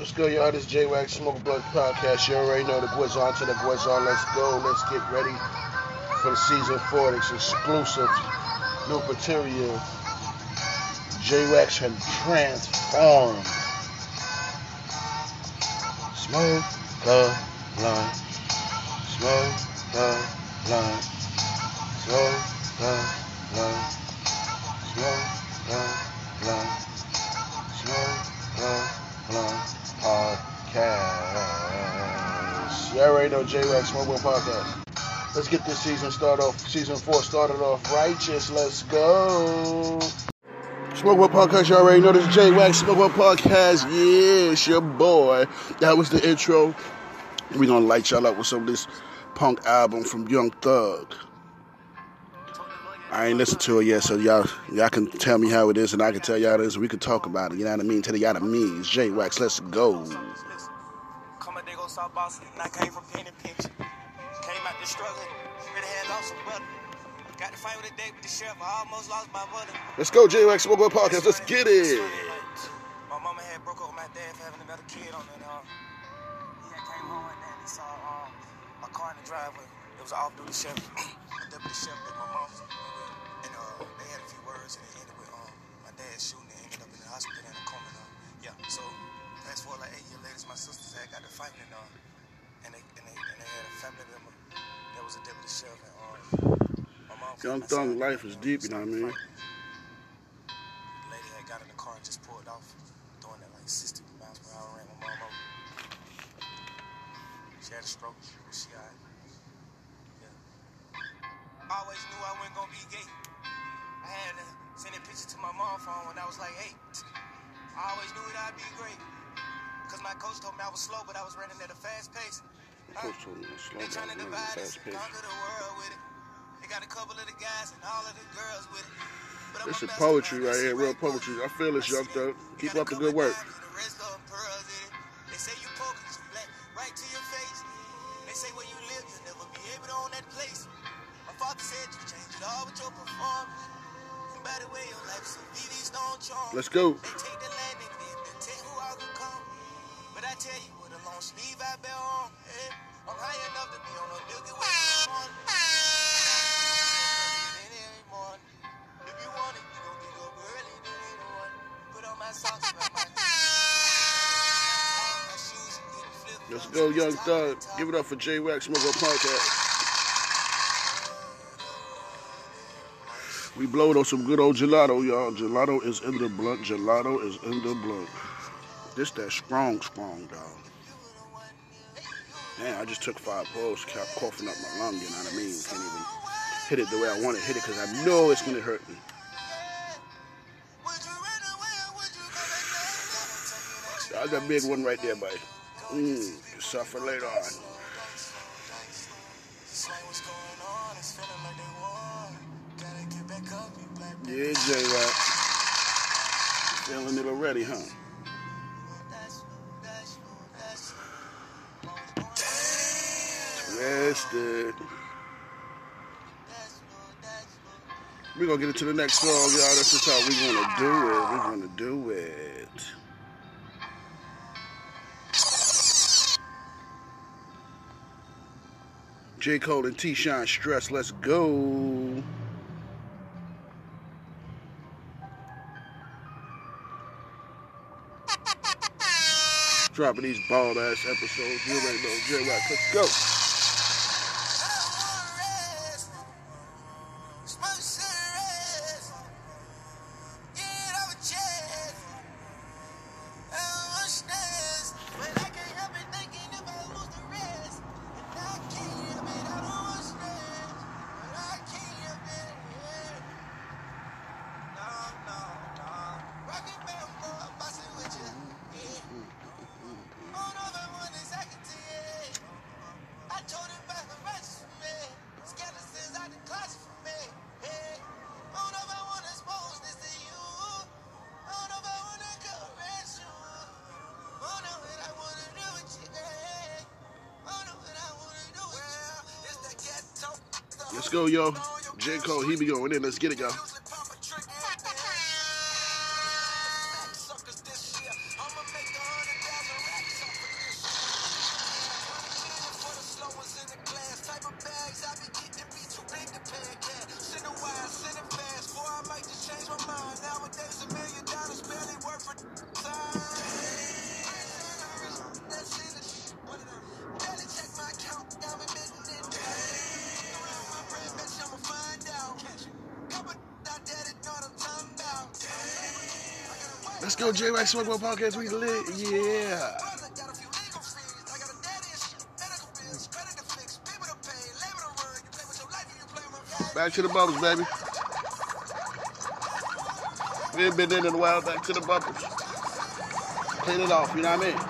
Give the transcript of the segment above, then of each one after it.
Let's go, y'all. This J Wax Smoke Blood Podcast. You already know the boys on to the boys on. Let's go. Let's get ready for the season four. It's exclusive new material. J Wax had transformed. Smoke the blunt. Smoke the blunt. Smoke the blunt. Smoke You already know J Wax Smoke Blood Podcast. Let's get this season started off. Season four started off righteous. Let's go. Smoke One Podcast, you already know this is J Wax Smoke One Podcast. Yeah, it's your boy. That was the intro. we gonna light y'all up with some of this punk album from Young Thug. I ain't listened to it yet, so y'all y'all can tell me how it is, and I can tell y'all this. We can talk about it. You know what I mean? Tell y'all the me. It's J Wax. Let's go. South Boston, and I came from penny pinch. Came out there struggling, really had lost some brother. Got to fight with a date with the sheriff, I almost lost my brother. Let's go, J Wax Smoke One Podcast. Let's get it. My mama had broke up with my dad for having another kid on it. Um, he had came home one day and he saw um, my car in the driveway. It was off-duty sheriff, a deputy sheriff that my mom was. And uh, they had a few words and it ended with um, my dad shooting and ended up in the hospital a coma. And, uh, yeah, so fast forward like eight years later, my sisters had got to fighting and, uh, and, they, and, they, and they had a family member that was a deputy sheriff. And, um, my mom Young Thug life is deep, you know what I mean? The lady had got in the car and just pulled off, doing that like 60 miles per hour, ran my mom over. She had a stroke. She died. Yeah. I always knew I wasn't gonna be gay. I had to send a picture to my mom phone when I was like eight. I always knew that I'd be great. Cause my coach told me I was slow, but I was running at a fast pace. Huh? Coach told me to slow They trying to divide us, conquer the world with it. They got a couple of the guys and all of the girls with it. But I'm This is poetry right here, real poetry. I feel this, Young Thug. Keep up the good work. diamonds and the rest of 'em pearls in it. They say you poker, you black, right to your face. They say where you live, you'll never be able to own that place. My father said you change it all with your performance. And by the way, your life's a VV Stone charm. Let's go. I tell you, a long sleeve I on, eh, I'm high enough to be on a you on Let's go, Young Thug. Give it up for J Wax Smoke Podcast. We blowed on some good old gelato, y'all. Gelato is in the blunt. Gelato is in the blunt. This that strong, strong, dog. Man, I just took five pulls, kept coughing up my lung, you know what I mean? Can't even hit it the way I want to hit it because I know it's going to hurt me. Got a big one right there, buddy. Mmm, you suffer later on. Yeah, J Wax. Feeling it already, huh? Twisted. We're gonna get into the next song, y'all. That's just how we're gonna do it. We're gonna do it. J. Cole and T Shine Stress, let's go. Dropping these bald ass episodes. You already know. J. Wax, let's go. Let's go, yo. J. Cole, he be going in. Let's get it, y'all. Go, J Wax Smoke One Podcast. We lit. Yeah. Back to the bubbles, baby. We ain't been in in a while. Back to the bubbles. Clean it off, you know what I mean?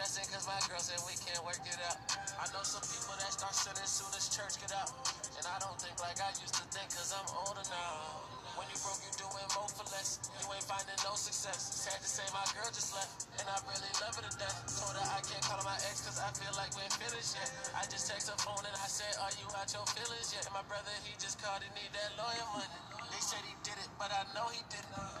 stressing cause my girl said we can't work it out. I know some people that start sinning soon as church get out. And I don't think like I used to think cause I'm older now. When you broke, you doing more for less. You ain't finding no success. Sad to say my girl just left. And I really love her to death. Told her I can't call her my ex cause I feel like we're finished yet. I just text her phone and I said, are you out your feelings yet? And my brother, he just called, he need that lawyer money. They said he did it, but I know he didn't.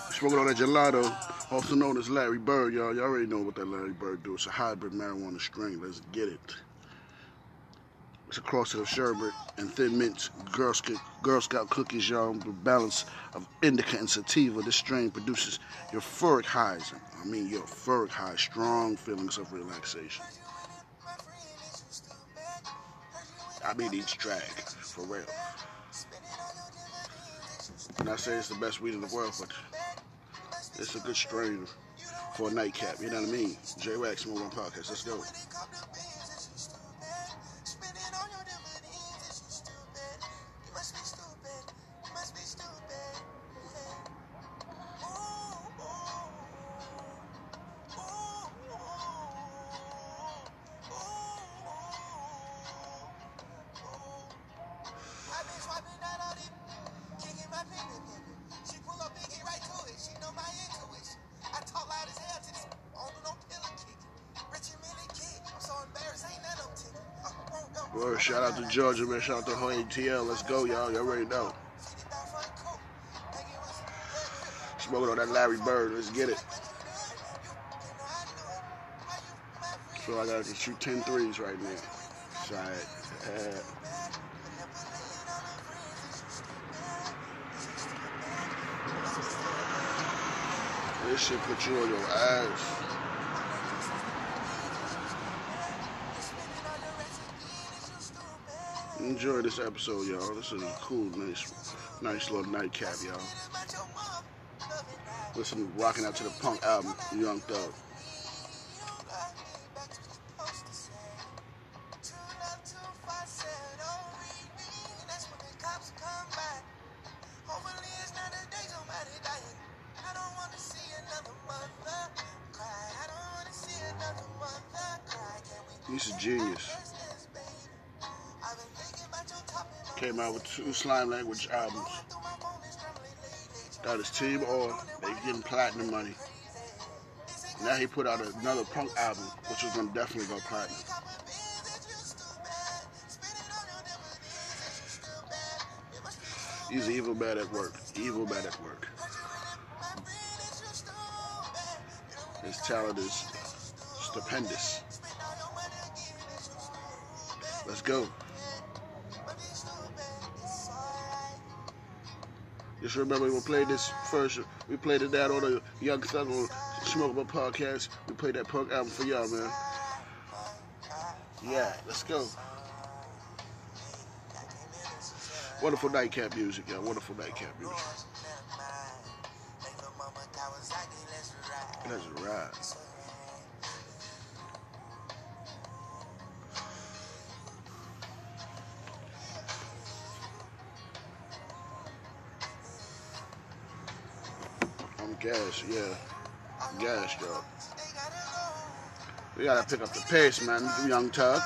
Smoking on that gelato, also known as Larry Bird, y'all. Y'all already know what that Larry Bird do. It's a hybrid marijuana strain. Let's get it. It's a cross of sherbet and thin mint Girl Scout, Girl Scout cookies, y'all. The balance of indica and sativa. This strain produces euphoric highs. I mean, euphoric highs, strong feelings of relaxation. I mean, each track, for real. And I say it's the best weed in the world, but it's a good strain for a nightcap. You know what I mean? J Wax Move On Podcast. Let's go. Shout out to Georgia, man. Shout out to Honey TL. Let's go, y'all. Y'all already know. Smoking on that Larry Bird. Let's get it. So I gotta shoot 10 threes right now. This shit put you on your ass. Enjoy this episode, y'all. This is a cool, nice, nice little nightcap, y'all. Listen, rocking out to the punk album, Young Thug. He's a genius. Came out with two slime language albums. Got his team on. They getting platinum money. Now he put out another punk album, which is gonna definitely go platinum. He's evil bad at work. Evil bad at work. His talent is stupendous. Let's go. Just remember we played this first. We played it down on the Young Thug on Smoke Up podcast. We played that punk album for y'all, man. Yeah, let's go. Wonderful nightcap music, y'all. Wonderful nightcap music. Let's ride. Gas, yeah. Gas, yo. We gotta pick up the pace, man, Young Thug.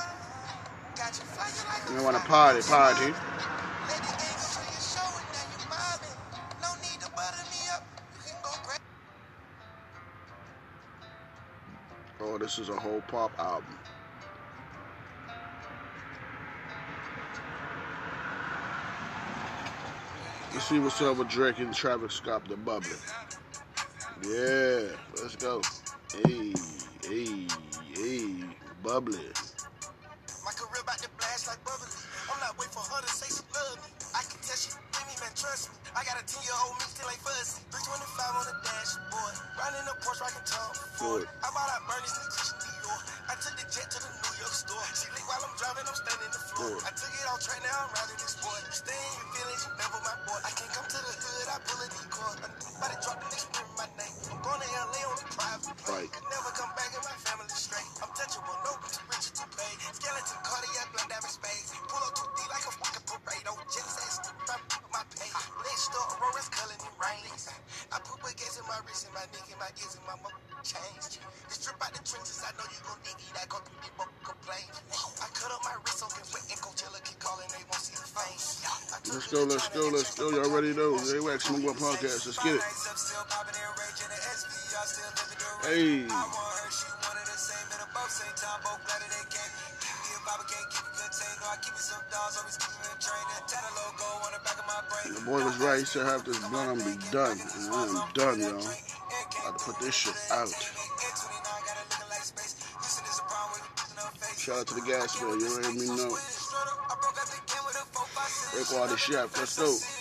Want to party, party. Oh, this is a whole pop album. Let's see what's up with Drake and Travis Scott, the bubbly. Yeah, let's go. Hey, hey, hey, bubbly. My career about to blast like bubbly. I'm not waiting for her to say she love me. I can tell she me, man, trust me. I got a 10 year old me still ain't fuzzy. 325 on the dashboard. Riding the Porsche, rocking Tom Ford. I bought out Bernie's new Christian Dior. I took the jet to the New York store. She lit while I'm driving, I'm standing the floor. I took it off track, now I'm riding this boy. Stay in your feelings, you never my boy. I can't come to the hood, I pull a decoy. I'm about to drop the next a private never come back in my family straight. I'm touchable, no too rich to pay. Skeleton, cardiac, blood, diamond spades. Pull up too deep like a fucking parade. Oh, just ass, my pay. Ah. Let's start Aurora's culling in rain. I put baguettes in my wrist and my neck and my ears and my mother change. This trip out the trenches, I know you gon' dig it. I go through the book complain. I cut up my wrist so wet and Coachella keep calling, they won't see the fame. Let's go, let's go, let's go. Y'all ready to know? J Wax Smooth Podcast. Let's get it. Hey. The boy was right. He said, "Have this blunt be done." And I am done, y'all. I had to put this shit out. Shout out to the gas bill. You let me know. Break all this shit. Let's go.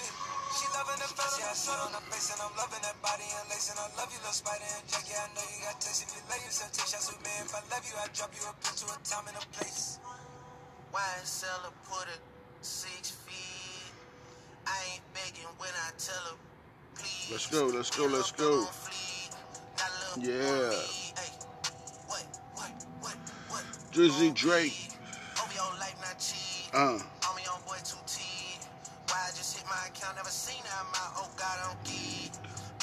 On the face and I'm loving that body and lacing. I love you, little spider and Jackie. I know you got taste. If you lay yourself, take shots with me. If I love you, I drop you a pin to a time and a place. YSL put it six feet. I ain't begging when I tell her, please. Let's go, let's go, let's go. Yeah. Drizzy Drake. Uh. My account, never seen that amount. Oh God, I don't.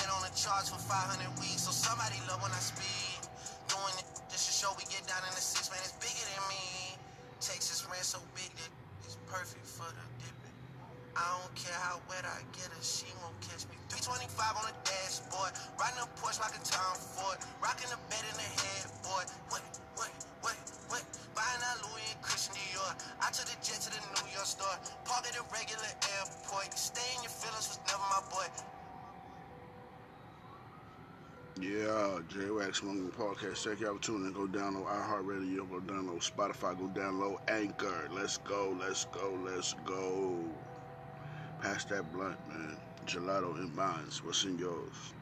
Been on the charts for 500 weeks, so somebody love when I speak. Doing it just to show we get down in the six, man, it's bigger than me. Texas ran so big that it's perfect for the dipping. I don't care how wet I get her, she won't catch me. 325 on the dashboard, riding a Porsche like a Tom Ford, rocking the bed in the headboard. What, what, what, what? Store, park at a regular airport. Stay in your feelings was never my boy. Yeah, J Wax Mongo Podcast. Check you out tuning. Go download iHeartRadio. Go download Spotify. Go download Anchor. Let's go. Let's go. Let's go. Pass that blunt, man. Gelato in mines. What's in yours?